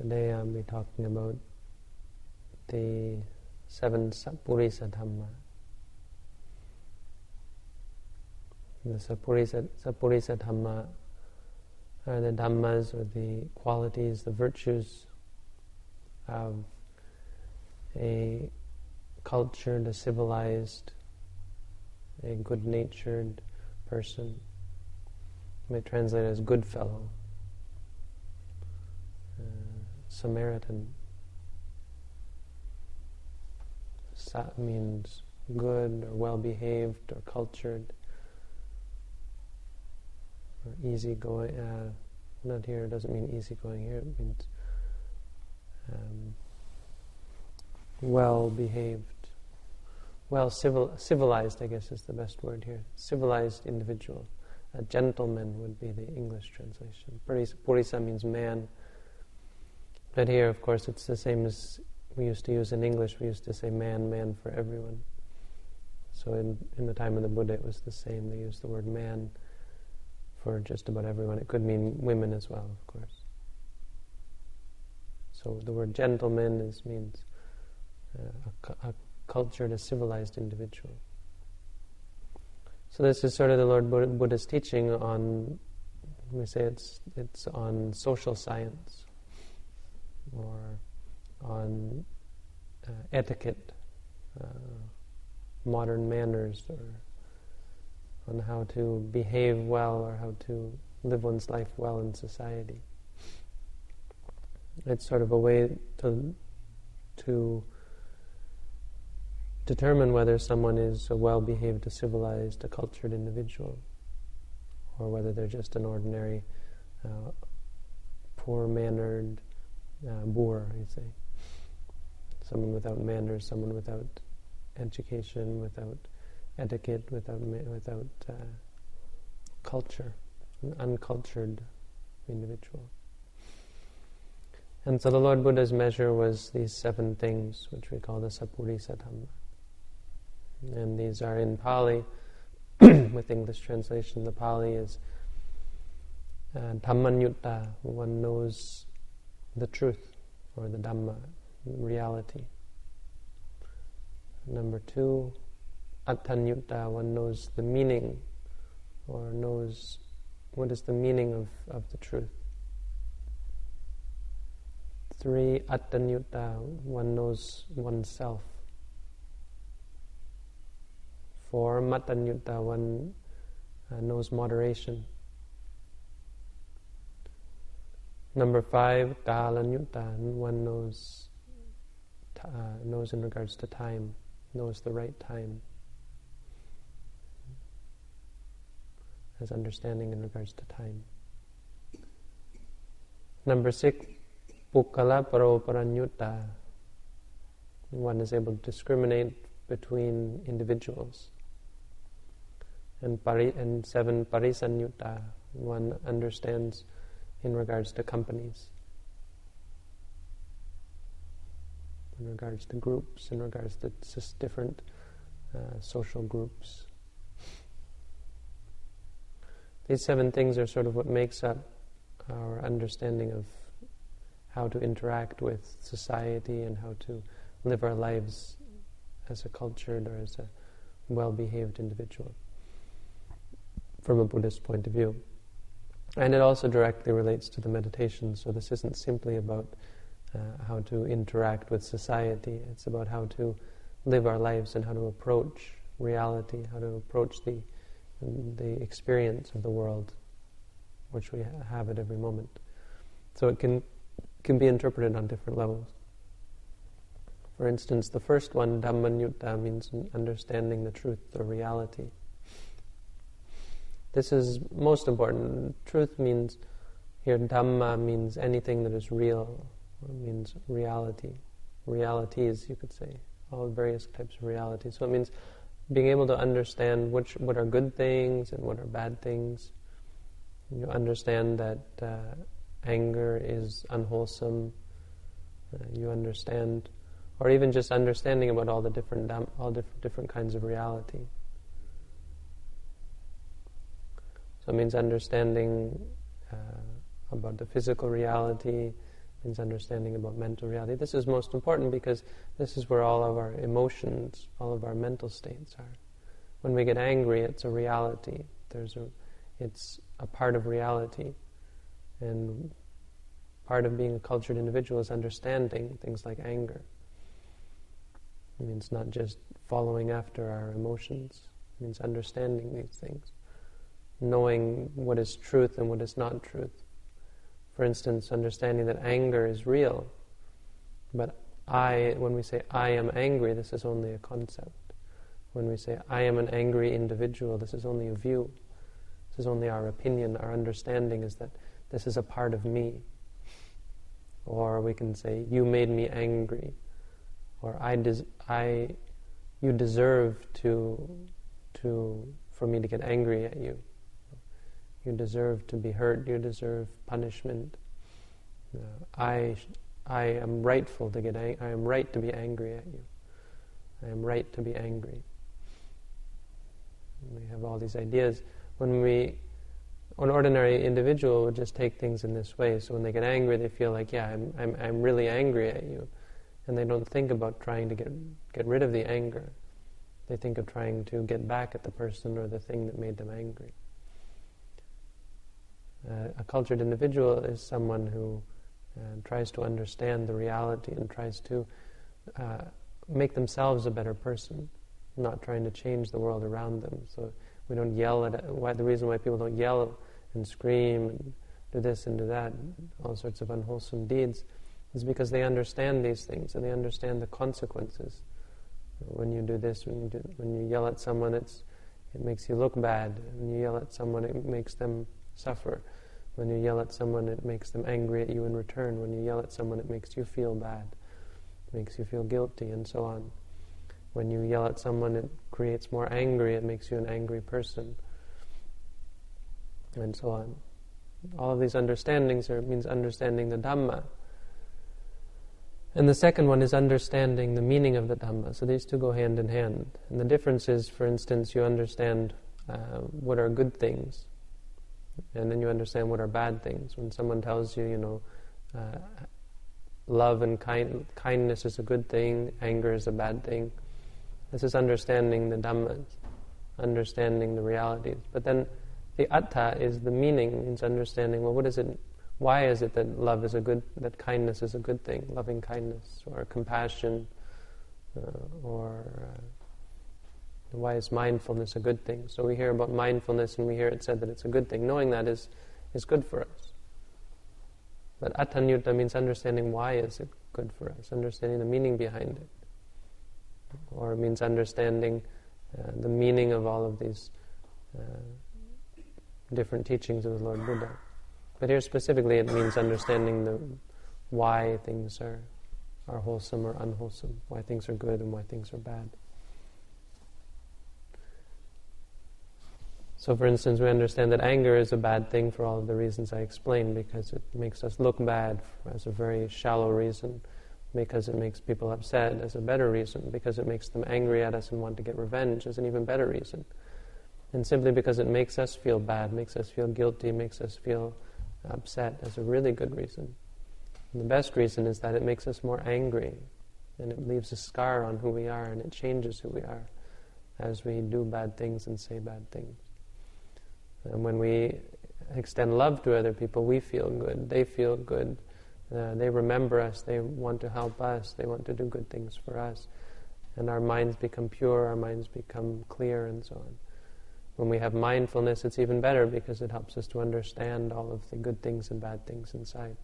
Today I'll be talking about the seven Sappurisa Dhamma. The Sappurisa, Sappurisa Dhamma are the Dhammas or the qualities, the virtues of a cultured, a civilized, a good natured person. May translate as good fellow. Samaritan. Sat means good or well behaved or cultured or easygoing. Uh, not here, it doesn't mean easygoing here, it means um, well behaved. Well, civil, civilized, I guess is the best word here. Civilized individual. A gentleman would be the English translation. Purisa means man but here, of course, it's the same as we used to use in English. We used to say man, man for everyone. So in, in the time of the Buddha, it was the same. They used the word man for just about everyone. It could mean women as well, of course. So the word gentleman is, means uh, a, a cultured, a civilized individual. So this is sort of the Lord Buddha's teaching on, we say it's, it's on social science or on uh, etiquette, uh, modern manners, or on how to behave well or how to live one's life well in society. It's sort of a way to to determine whether someone is a well-behaved, a civilized, a cultured individual, or whether they're just an ordinary, uh, poor-mannered, uh, boor, you say. Someone without manners, someone without education, without etiquette, without without uh, culture, an uncultured individual. And so the Lord Buddha's measure was these seven things, which we call the Sappurisa Dhamma. And these are in Pali, with English translation. The Pali is uh, one knows the truth or the Dhamma, reality. Number two, Attanyutta, one knows the meaning or knows what is the meaning of, of the truth. Three, Attanyutta, one knows oneself. Four, Mattanyutta, one uh, knows moderation. Number five, Kalanyutta, one knows, uh, knows in regards to time, knows the right time. Has understanding in regards to time. Number six, Pukkala Paroparanyutta. One is able to discriminate between individuals. And, pari, and seven, Parisanyutta. One understands in regards to companies, in regards to groups, in regards to different uh, social groups. These seven things are sort of what makes up our understanding of how to interact with society and how to live our lives as a cultured or as a well behaved individual from a Buddhist point of view. And it also directly relates to the meditation, so this isn't simply about uh, how to interact with society, it's about how to live our lives and how to approach reality, how to approach the, the experience of the world, which we have at every moment. So it can, can be interpreted on different levels. For instance, the first one, Dhammanyutta, means understanding the truth or reality. This is most important. Truth means, here Dhamma means anything that is real, or means reality. Realities, you could say, all various types of reality. So it means being able to understand which, what are good things and what are bad things. You understand that uh, anger is unwholesome. Uh, you understand, or even just understanding about all the different all different different kinds of reality. So it means understanding uh, about the physical reality, means understanding about mental reality. This is most important because this is where all of our emotions, all of our mental states are. When we get angry, it's a reality. There's a, it's a part of reality, and part of being a cultured individual is understanding things like anger. It means not just following after our emotions. It means understanding these things, knowing what is truth and what is not truth. For instance, understanding that anger is real, but I, when we say I am angry, this is only a concept. When we say I am an angry individual, this is only a view. This is only our opinion. Our understanding is that this is a part of me. Or we can say, You made me angry. Or I, des- I you deserve to, to, for me to get angry at you. You deserve to be hurt. You deserve punishment. Uh, I, I am rightful to get. Ang- I am right to be angry at you. I am right to be angry. We have all these ideas. When we, an ordinary individual would just take things in this way. So when they get angry, they feel like, yeah, I'm, I'm, I'm really angry at you, and they don't think about trying to get get rid of the anger. They think of trying to get back at the person or the thing that made them angry. Uh, a cultured individual is someone who uh, tries to understand the reality and tries to uh, make themselves a better person, not trying to change the world around them. So we don't yell at why the reason why people don't yell and scream and do this and do that, all sorts of unwholesome deeds, is because they understand these things and they understand the consequences. When you do this, when you do, when you yell at someone, it's it makes you look bad. When you yell at someone, it makes them suffer. When you yell at someone, it makes them angry at you in return. When you yell at someone, it makes you feel bad, it makes you feel guilty, and so on. When you yell at someone, it creates more angry, it makes you an angry person, and so on. All of these understandings are, means understanding the Dhamma. And the second one is understanding the meaning of the Dhamma. So these two go hand in hand. And the difference is, for instance, you understand uh, what are good things, and then you understand what are bad things. When someone tells you, you know, uh, love and kind, kindness is a good thing, anger is a bad thing, this is understanding the Dhammas, understanding the realities. But then the atta is the meaning, means understanding, well, what is it, why is it that love is a good, that kindness is a good thing, loving kindness, or compassion, uh, or uh, why is mindfulness a good thing? So we hear about mindfulness and we hear it said that it's a good thing. Knowing that is, is good for us. But attanyutta means understanding why is it good for us, understanding the meaning behind it. Or it means understanding uh, the meaning of all of these uh, different teachings of the Lord Buddha. But here specifically it means understanding the why things are, are wholesome or unwholesome, why things are good and why things are bad. So, for instance, we understand that anger is a bad thing for all of the reasons I explained, because it makes us look bad as a very shallow reason, because it makes people upset as a better reason, because it makes them angry at us and want to get revenge as an even better reason. And simply because it makes us feel bad, makes us feel guilty, makes us feel upset as a really good reason. And the best reason is that it makes us more angry, and it leaves a scar on who we are, and it changes who we are as we do bad things and say bad things. And when we extend love to other people, we feel good. They feel good. Uh, they remember us. They want to help us. They want to do good things for us. And our minds become pure, our minds become clear, and so on. When we have mindfulness, it's even better because it helps us to understand all of the good things and bad things inside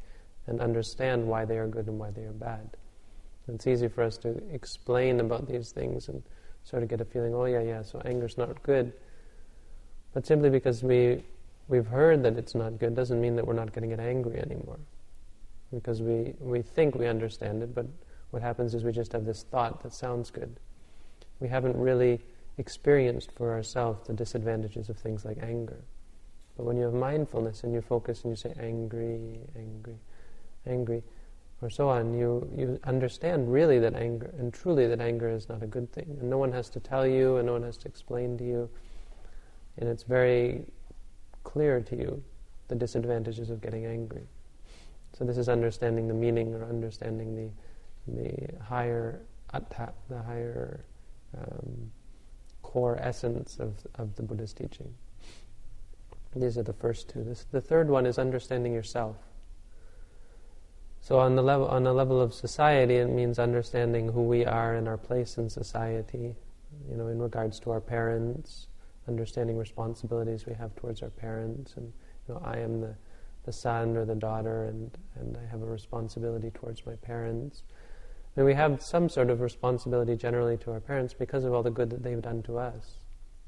and understand why they are good and why they are bad. It's easy for us to explain about these things and sort of get a feeling, oh, yeah, yeah, so anger's not good but simply because we, we've heard that it's not good doesn't mean that we're not going to get angry anymore. Because we, we think we understand it, but what happens is we just have this thought that sounds good. We haven't really experienced for ourselves the disadvantages of things like anger. But when you have mindfulness and you focus and you say angry, angry, angry, or so on, you, you understand really that anger, and truly that anger is not a good thing. And no one has to tell you, and no one has to explain to you and it's very clear to you the disadvantages of getting angry. So this is understanding the meaning or understanding the the higher atta, the higher um, core essence of of the Buddha's teaching. These are the first two. This, the third one is understanding yourself. So on the level on the level of society, it means understanding who we are and our place in society. You know, in regards to our parents, understanding responsibilities we have towards our parents, and you know, I am the the son or the daughter, and and I have a responsibility towards my parents. And we have some sort of responsibility generally to our parents because of all the good that they've done to us.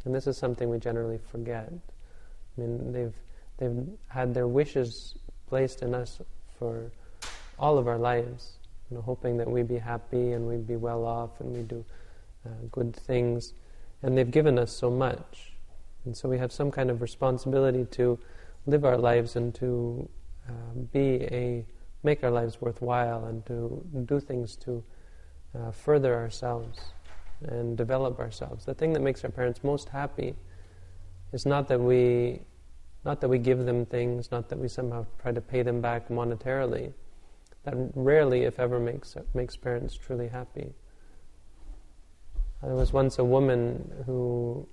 And this is something we generally forget. I mean, they've they've had their wishes placed in us for all of our lives, you know, hoping that we'd be happy and we'd be well off and we do uh, good things, and they've given us so much, and so we have some kind of responsibility to live our lives and to uh, be a make our lives worthwhile and to do things to uh, further ourselves and develop ourselves. The thing that makes our parents most happy is not that we, not that we give them things, not that we somehow try to pay them back monetarily. That rarely, if ever, makes makes parents truly happy. There was once a woman who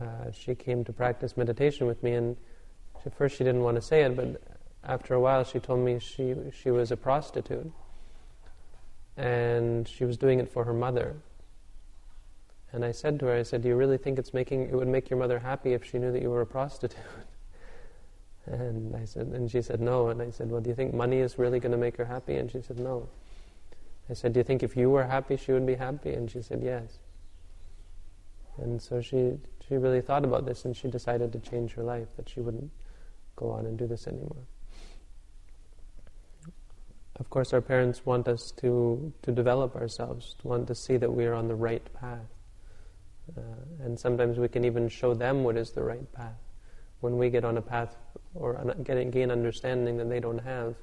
uh, she came to practice meditation with me, and at first she didn't want to say it, but after a while she told me she she was a prostitute, and she was doing it for her mother. And I said to her, I said, "Do you really think it's making it would make your mother happy if she knew that you were a prostitute?" And I said, and she said no. And I said, well, do you think money is really going to make her happy? And she said no. I said, do you think if you were happy, she would be happy? And she said yes. And so she she really thought about this, and she decided to change her life that she wouldn't go on and do this anymore. Of course, our parents want us to to develop ourselves, want to see that we are on the right path. Uh, and sometimes we can even show them what is the right path. When we get on a path or un- get, gain understanding that they don't have,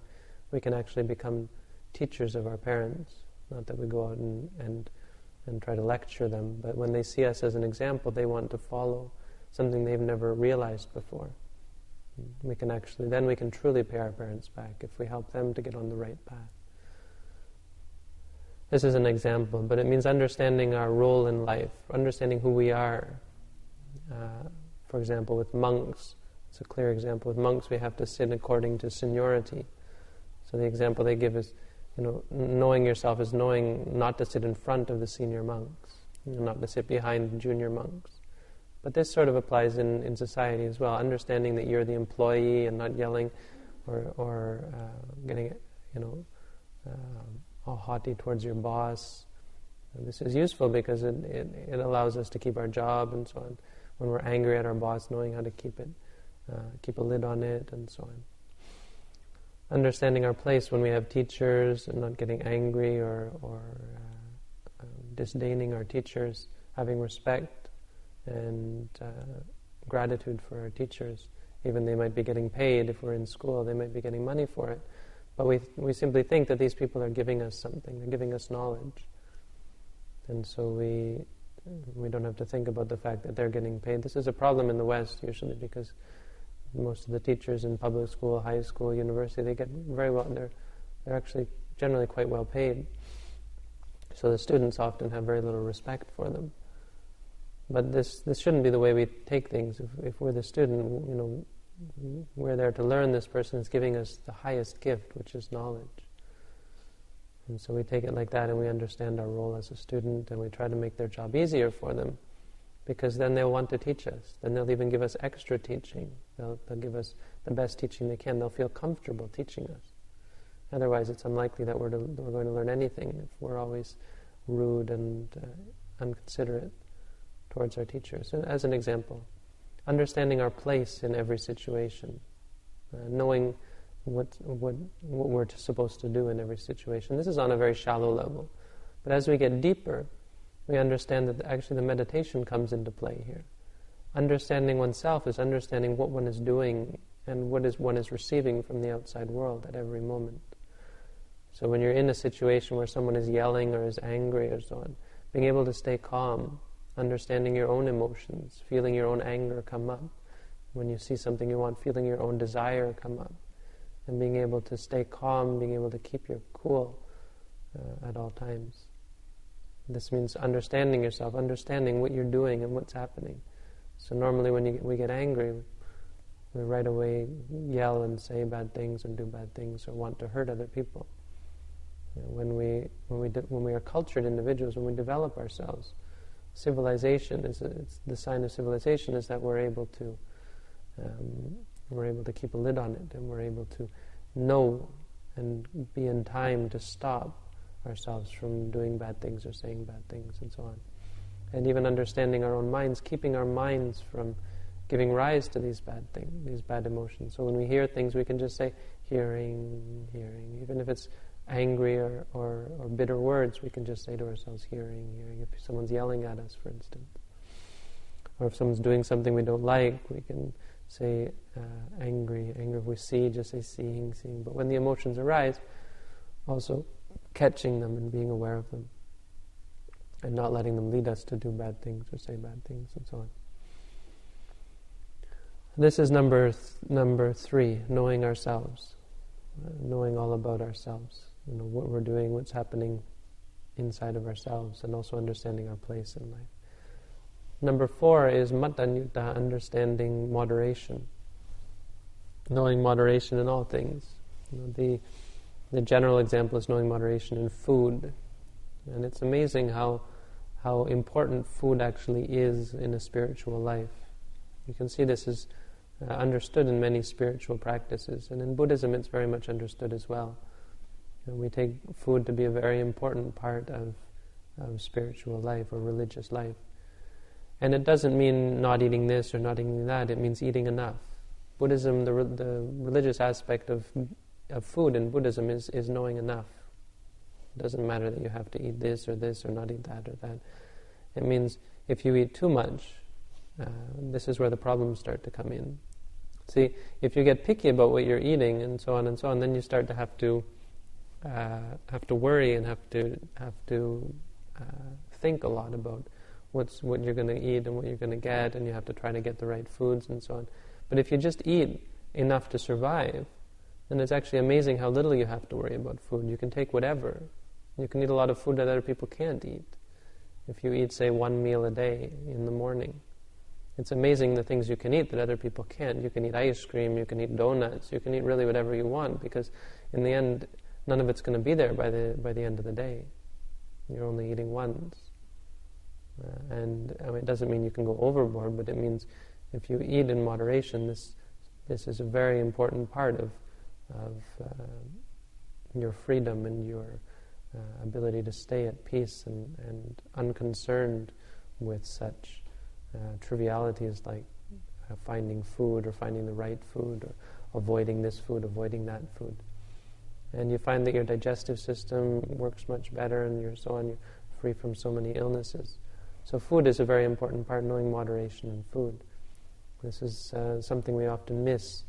we can actually become teachers of our parents. Not that we go out and, and, and try to lecture them, but when they see us as an example, they want to follow something they've never realized before. We can actually, then we can truly pay our parents back if we help them to get on the right path. This is an example, but it means understanding our role in life, understanding who we are. Uh, for example, with monks, it's a clear example. With monks, we have to sit according to seniority. So the example they give is, you know, knowing yourself is knowing not to sit in front of the senior monks, you know, not to sit behind junior monks. But this sort of applies in, in society as well, understanding that you're the employee and not yelling or, or uh, getting, you know, uh, all haughty towards your boss. And this is useful because it, it, it, allows us to keep our job and so on. When we're angry at our boss, knowing how to keep it, uh, keep a lid on it, and so on. Understanding our place when we have teachers and not getting angry or, or uh, um, disdaining our teachers, having respect and uh, gratitude for our teachers. Even they might be getting paid if we're in school, they might be getting money for it but we, we simply think that these people are giving us something, they're giving us knowledge. And so we, we don't have to think about the fact that they're getting paid. This is a problem in the West usually because most of the teachers in public school, high school, university, they get very well, they're, they're actually generally quite well paid. So the students often have very little respect for them. But this, this shouldn't be the way we take things. If, if we're the student, you know, we're there to learn. This person is giving us the highest gift, which is knowledge. And so we take it like that and we understand our role as a student and we try to make their job easier for them because then they'll want to teach us. Then they'll even give us extra teaching. They'll, they'll give us the best teaching they can. They'll feel comfortable teaching us. Otherwise, it's unlikely that we're, to, we're going to learn anything if we're always rude and uh, unconsiderate towards our teachers. And As an example understanding our place in every situation, uh, knowing what, what, what we're supposed to do in every situation. This is on a very shallow level. But as we get deeper, we understand that actually the meditation comes into play here. Understanding oneself is understanding what one is doing and what is one is receiving from the outside world at every moment. So when you're in a situation where someone is yelling or is angry or so on, being able to stay calm understanding your own emotions, feeling your own anger come up. When you see something you want, feeling your own desire come up. and being able to stay calm, being able to keep your cool uh, at all times. This means understanding yourself, understanding what you're doing and what's happening. So normally when we get angry, we right away yell and say bad things and do bad things or want to hurt other people. You know, when we when we de- when we are cultured individuals, when we develop ourselves, civilization is a, the sign of civilization is that we're able to um, we're able to keep a lid on it and we're able to know and be in time to stop ourselves from doing bad things or saying bad things and so on. And even understanding our own minds, keeping our minds from giving rise to these bad things, these bad emotions. So when we hear things, we can just say, hearing, hearing. Even if it's angry or, or, or bitter words, we can just say to ourselves, hearing, hearing. If someone's yelling at us, for instance. Or if someone's doing something we don't like, we can say uh, angry, angry. If we see, just say seeing, seeing. But when the emotions arise, also catching them and being aware of them. And not letting them lead us to do bad things or say bad things and so on. This is number th- number three, knowing ourselves, uh, knowing all about ourselves. You know what we're doing, what's happening inside of ourselves, and also understanding our place in life. Number four is mattanyutta, understanding moderation, knowing moderation in all things. You know, the the general example is knowing moderation in food, and it's amazing how how important food actually is in a spiritual life. You can see this is uh, understood in many spiritual practices, and in Buddhism it's very much understood as well. We take food to be a very important part of, of spiritual life or religious life. And it doesn't mean not eating this or not eating that, it means eating enough. Buddhism, the, re- the religious aspect of, of food in Buddhism is, is knowing enough. It doesn't matter that you have to eat this or this or not eat that or that. It means if you eat too much, uh, this is where the problems start to come in. See, if you get picky about what you're eating and so on and so on, then you start to have to uh, have to worry and have to have to uh, think a lot about what's what you're going to eat and what you're going to get, and you have to try to get the right foods and so on. But if you just eat enough to survive, then it's actually amazing how little you have to worry about food. You can take whatever. You can eat a lot of food that other people can't eat. If you eat, say, one meal a day in the morning, it's amazing the things you can eat that other people can't. You can eat ice cream, you can eat donuts, you can eat really whatever you want because in the end, none of it's going to be there by the, by the end of the day. You're only eating once. Uh, and I mean, it doesn't mean you can go overboard, but it means if you eat in moderation, this, this is a very important part of, of uh, your freedom and your uh, ability to stay at peace and, and unconcerned with such uh, trivialities like uh, finding food or finding the right food or avoiding this food, avoiding that food. And you find that your digestive system works much better and you're so on, you're free from so many illnesses. So food is a very important part, knowing moderation in food. This is uh, something we often miss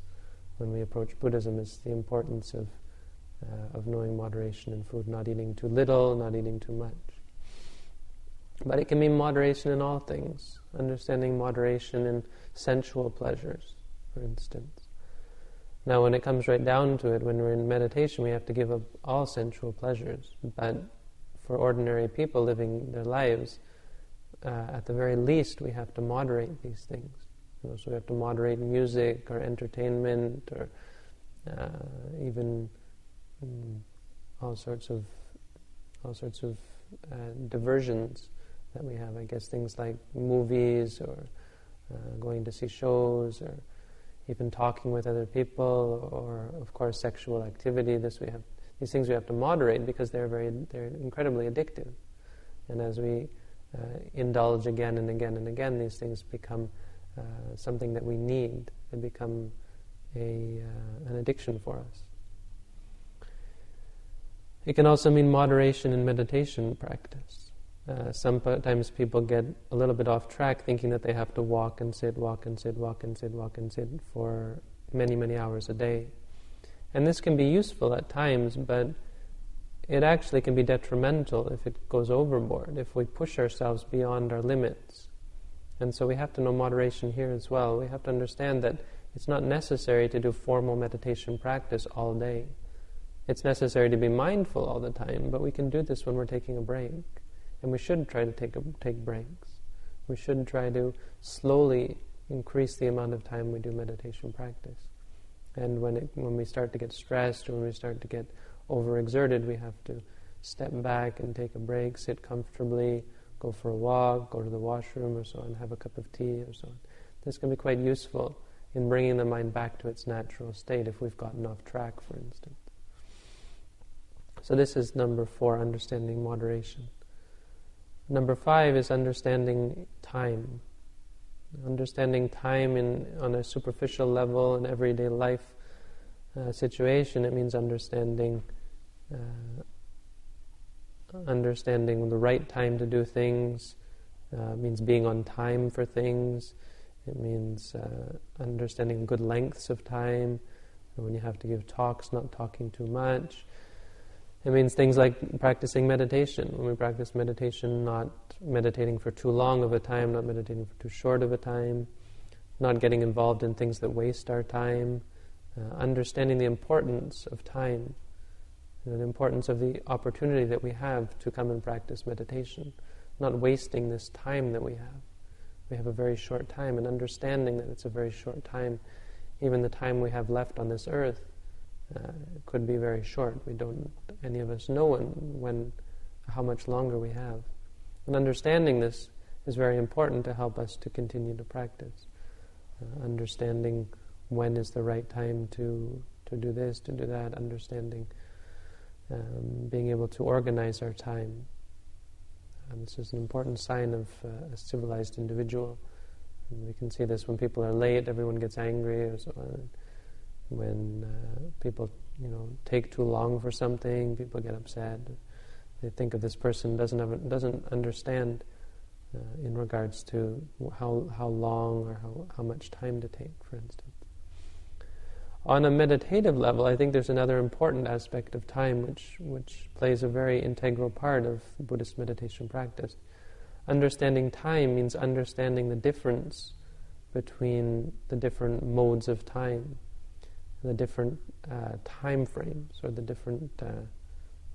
when we approach Buddhism, is the importance of, uh, of knowing moderation in food, not eating too little, not eating too much. But it can mean moderation in all things, understanding moderation in sensual pleasures, for instance. Now, when it comes right down to it, when we're in meditation, we have to give up all sensual pleasures. But for ordinary people living their lives, uh, at the very least, we have to moderate these things. You know, so we have to moderate music or entertainment or uh, even mm, all sorts of all sorts of uh, diversions that we have. I guess things like movies or uh, going to see shows or even talking with other people or, of course, sexual activity. This we have these things we have to moderate because they're very they're incredibly addictive. And as we uh, indulge again and again and again, these things become uh, something that we need. They become a, uh, an addiction for us. It can also mean moderation in meditation practice. Uh, sometimes people get a little bit off track thinking that they have to walk and sit, walk and sit, walk and sit, walk and sit for many, many hours a day. And this can be useful at times, but it actually can be detrimental if it goes overboard, if we push ourselves beyond our limits. And so we have to know moderation here as well. We have to understand that It's not necessary to do formal meditation practice all day. It's necessary to be mindful all the time, but we can do this when we're taking a break. And we should try to take, a, take breaks. We should try to slowly increase the amount of time we do meditation practice. And when, it, when we start to get stressed or when we start to get overexerted, we have to step back and take a break, sit comfortably, go for a walk, go to the washroom or so on, have a cup of tea or so on. This can be quite useful in bringing the mind back to its natural state if we've gotten off track, for instance. So this is number four, understanding moderation. Number five is understanding time. Understanding time in, on a superficial level in everyday life uh, situation, it means understanding uh, understanding the right time to do things. Uh, means being on time for things. It means uh, understanding good lengths of time. When you have to give talks, not talking too much. It means things like practicing meditation. When we practice meditation, not meditating for too long of a time, not meditating for too short of a time, not getting involved in things that waste our time, uh, understanding the importance of time, you know, the importance of the opportunity that we have to come and practice meditation, not wasting this time that we have. We have a very short time, and understanding that it's a very short time, even the time we have left on this earth uh, could be very short. We don't, any of us know when, when, how much longer we have. And understanding this is very important to help us to continue to practice. Uh, understanding when is the right time to, to do this, to do that, understanding, um, being able to organize our time. This is an important sign of uh, a civilized individual. And we can see this when people are late, everyone gets angry or so on when uh, people, you know, take too long for something, people get upset. They think of this person doesn't have, doesn't understand uh, in regards to how how long or how how much time to take, for instance. On a meditative level, I think there's another important aspect of time which which plays a very integral part of Buddhist meditation practice. Understanding time means understanding the difference between the different modes of time the different uh, time frames or the different uh,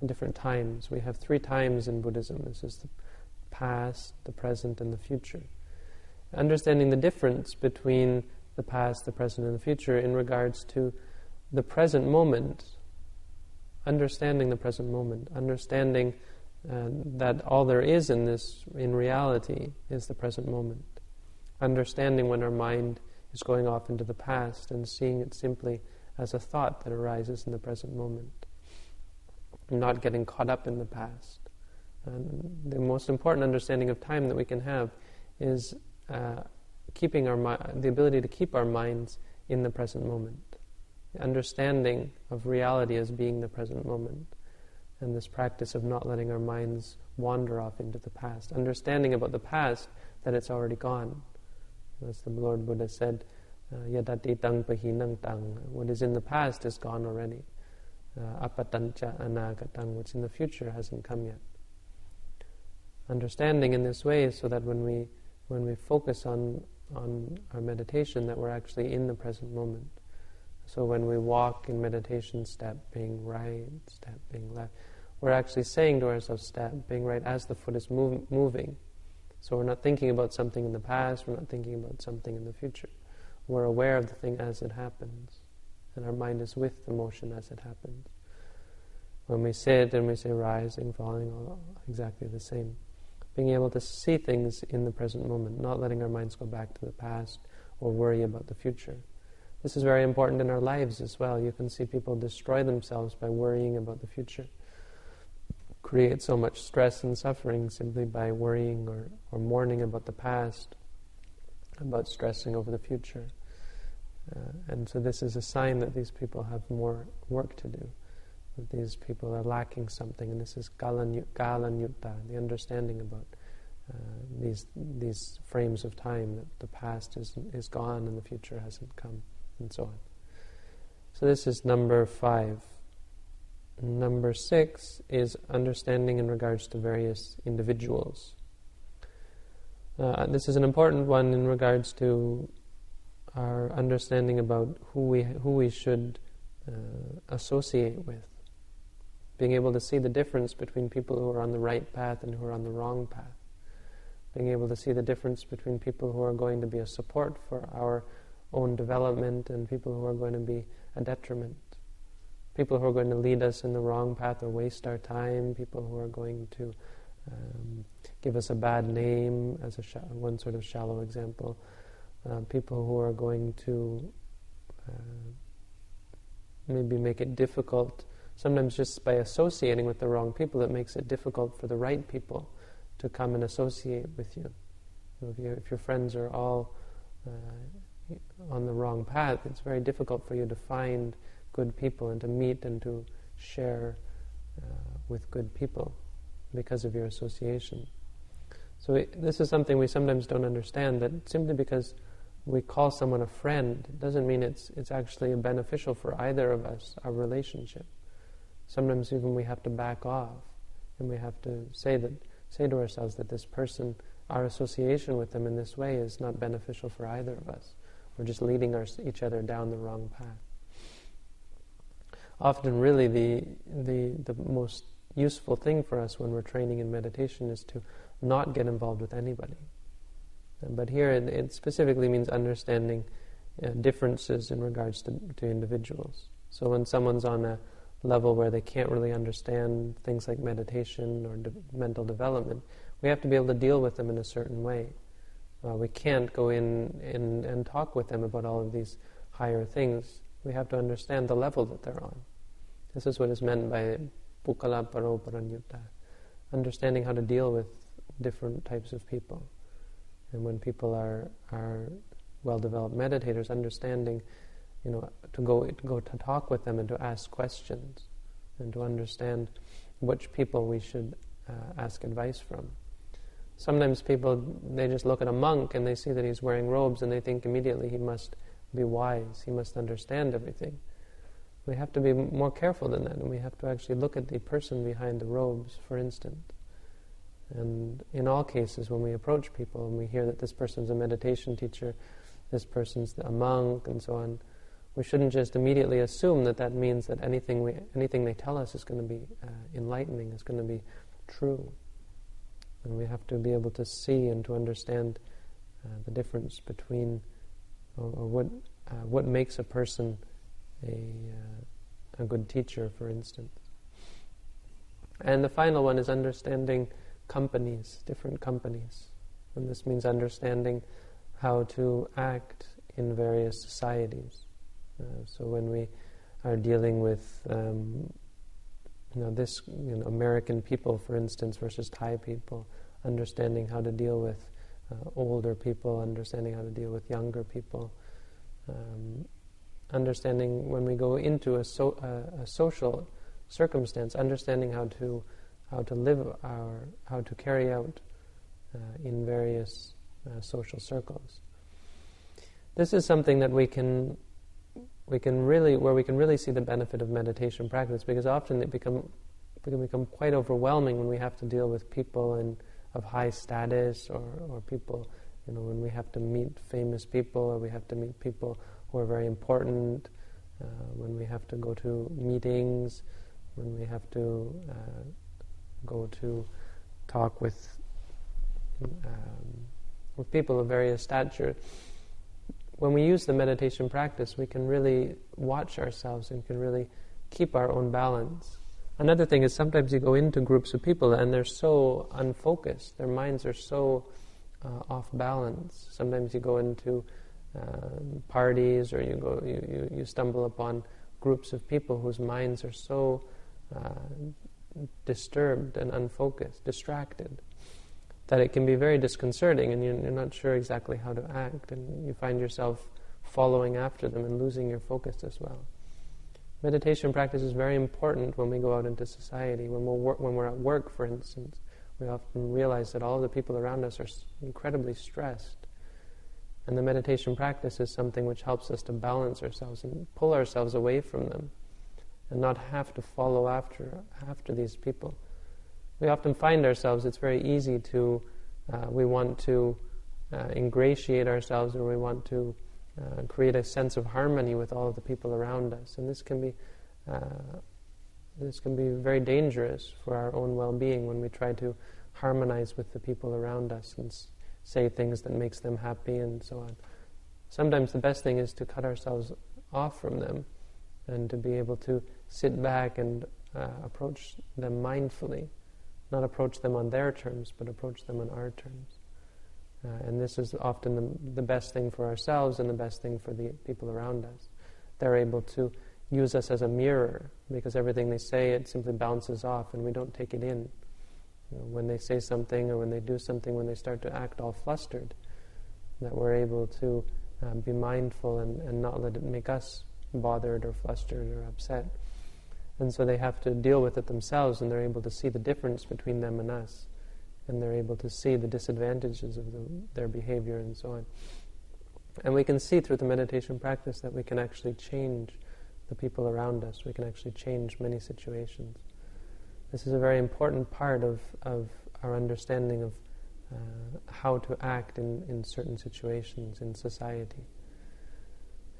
different times. We have three times in Buddhism. This is the past, the present, and the future. Understanding the difference between the past, the present, and the future in regards to the present moment, understanding the present moment, understanding uh, that all there is in this, in reality, is the present moment. Understanding when our mind is going off into the past and seeing it simply as a thought that arises in the present moment. Not getting caught up in the past. And the most important understanding of time that we can have is uh, keeping our mi- the ability to keep our minds in the present moment. The understanding of reality as being the present moment. And this practice of not letting our minds wander off into the past. Understanding about the past that it's already gone. As the Lord Buddha said, uh, yadati tang pahinang tang. What is in the past is gone already. Uh, apatancha anagatang. What's in the future hasn't come yet. Understanding in this way so that when we when we focus on on our meditation that we're actually in the present moment. So when we walk in meditation, step being right, step being left, we're actually saying to ourselves, step being right as the foot is move, moving. So we're not thinking about something in the past, we're not thinking about something in the future. We're aware of the thing as it happens, and our mind is with the motion as it happens. When we sit and we say rising, falling, all exactly the same. Being able to see things in the present moment, not letting our minds go back to the past or worry about the future. This is very important in our lives as well. You can see people destroy themselves by worrying about the future, create so much stress and suffering simply by worrying or, or mourning about the past about stressing over the future. Uh, and so this is a sign that these people have more work to do, that these people are lacking something, and this is kalanyutta, the understanding about uh, these these frames of time, that the past is, is gone and the future hasn't come, and so on. So this is number five. Number six is understanding in regards to various individuals. Uh, this is an important one in regards to our understanding about who we who we should uh, associate with, being able to see the difference between people who are on the right path and who are on the wrong path, being able to see the difference between people who are going to be a support for our own development and people who are going to be a detriment. People who are going to lead us in the wrong path or waste our time, people who are going to um, give us a bad name, as a one sort of shallow example. Uh, people who are going to uh, maybe make it difficult. Sometimes just by associating with the wrong people, it makes it difficult for the right people to come and associate with you. If, you, if your friends are all uh, on the wrong path, it's very difficult for you to find good people and to meet and to share uh, with good people because of your association. So this is something we sometimes don't understand, that simply because we call someone a friend doesn't mean it's, it's actually beneficial for either of us, our relationship. Sometimes even we have to back off and we have to say that say to ourselves that this person, our association with them in this way is not beneficial for either of us. We're just leading our, each other down the wrong path. Often, really, the, the, the most useful thing for us when we're training in meditation is to not get involved with anybody. But here it, it specifically means understanding uh, differences in regards to, to individuals. So when someone's on a level where they can't really understand things like meditation or de- mental development, we have to be able to deal with them in a certain way. Uh, we can't go in, in and talk with them about all of these higher things. We have to understand the level that they're on. This is what is meant by Pukkala Paro Paranyutta, understanding how to deal with different types of people. And when people are, are well-developed meditators, understanding, you know, to go, to go to talk with them and to ask questions and to understand which people we should uh, ask advice from. Sometimes people, they just look at a monk and they see that he's wearing robes and they think immediately he must be wise, he must understand everything. We have to be more careful than that and we have to actually look at the person behind the robes, for instance. And in all cases, when we approach people and we hear that this person's a meditation teacher, this person's a monk, and so on, we shouldn't just immediately assume that that means that anything we, anything they tell us is going to be uh, enlightening, is going to be true. And we have to be able to see and to understand uh, the difference between, or, or what uh, what makes a person a uh, a good teacher, for instance. And the final one is understanding companies, different companies. And this means understanding how to act in various societies. Uh, so when we are dealing with um, you know, this you know, American people, for instance, versus Thai people, understanding how to deal with uh, older people, understanding how to deal with younger people, um, understanding when we go into a, so, uh, a social circumstance, understanding how to how to live our, how to carry out uh, in various uh, social circles. This is something that we can, we can really, where we can really see the benefit of meditation practice, because often it become, it can become quite overwhelming when we have to deal with people in, of high status, or, or people, you know, when we have to meet famous people, or we have to meet people who are very important, uh, when we have to go to meetings, when we have to uh, go to talk with um, with people of various stature. When we use the meditation practice, we can really watch ourselves and can really keep our own balance. Another thing is sometimes you go into groups of people and they're so unfocused, their minds are so uh, off balance. Sometimes you go into uh, parties or you go you, you, you, stumble upon groups of people whose minds are so uh, disturbed and unfocused, distracted, that it can be very disconcerting and you're, you're not sure exactly how to act and you find yourself following after them and losing your focus as well. Meditation practice is very important when we go out into society. When we're, when we're at work, for instance, we often realize that all the people around us are incredibly stressed. And the meditation practice is something which helps us to balance ourselves and pull ourselves away from them and not have to follow after after these people. We often find ourselves; it's very easy to uh, we want to uh, ingratiate ourselves, or we want to uh, create a sense of harmony with all of the people around us. And this can be uh, this can be very dangerous for our own well-being when we try to harmonize with the people around us and say things that makes them happy and so on. Sometimes the best thing is to cut ourselves off from them and to be able to sit back and uh, approach them mindfully, not approach them on their terms, but approach them on our terms. Uh, and this is often the, the best thing for ourselves and the best thing for the people around us. They're able to use us as a mirror because everything they say it simply bounces off and we don't take it in. You know, when they say something or when they do something, when they start to act all flustered, that we're able to uh, be mindful and, and not let it make us bothered or flustered or upset. And so they have to deal with it themselves and they're able to see the difference between them and us and they're able to see the disadvantages of the, their behavior and so on. And we can see through the meditation practice that we can actually change the people around us. We can actually change many situations. This is a very important part of, of our understanding of uh, how to act in, in certain situations in society.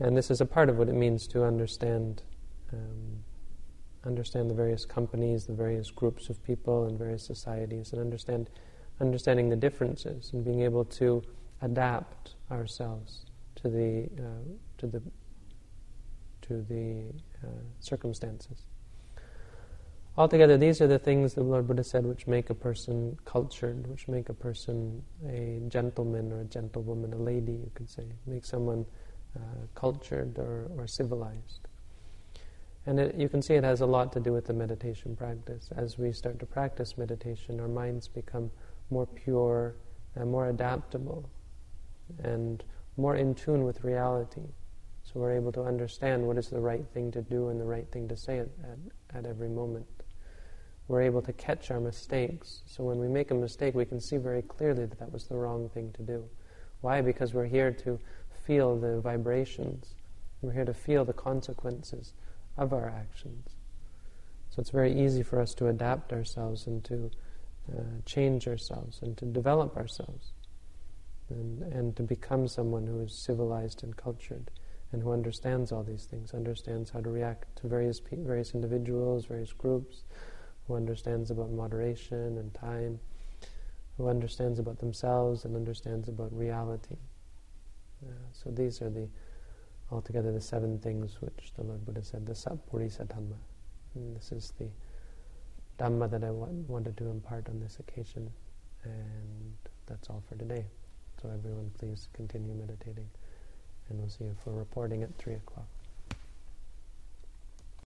And this is a part of what it means to understand um, understand the various companies, the various groups of people and various societies, and understand understanding the differences and being able to adapt ourselves to the uh, to the to the uh, circumstances. Altogether, these are the things the Lord Buddha said which make a person cultured, which make a person a gentleman or a gentlewoman, a lady, you could say, make someone uh, cultured or, or civilized. And it, you can see it has a lot to do with the meditation practice. As we start to practice meditation, our minds become more pure and more adaptable and more in tune with reality. So we're able to understand what is the right thing to do and the right thing to say at, at, at every moment. We're able to catch our mistakes. So when we make a mistake, we can see very clearly that that was the wrong thing to do. Why? Because we're here to feel the vibrations. We're here to feel the consequences of our actions. So it's very easy for us to adapt ourselves and to uh, change ourselves and to develop ourselves and, and to become someone who is civilized and cultured and who understands all these things, understands how to react to various various individuals, various groups, who understands about moderation and time, who understands about themselves and understands about reality. Uh, so these are the altogether the seven things which the Lord Buddha said, the Sappurisa Dhamma. And this is the Dhamma that I want, wanted to impart on this occasion. And that's all for today. So everyone please continue meditating. And we'll see you for reporting at 3 o'clock.